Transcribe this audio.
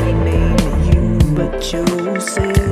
I made you, but you said.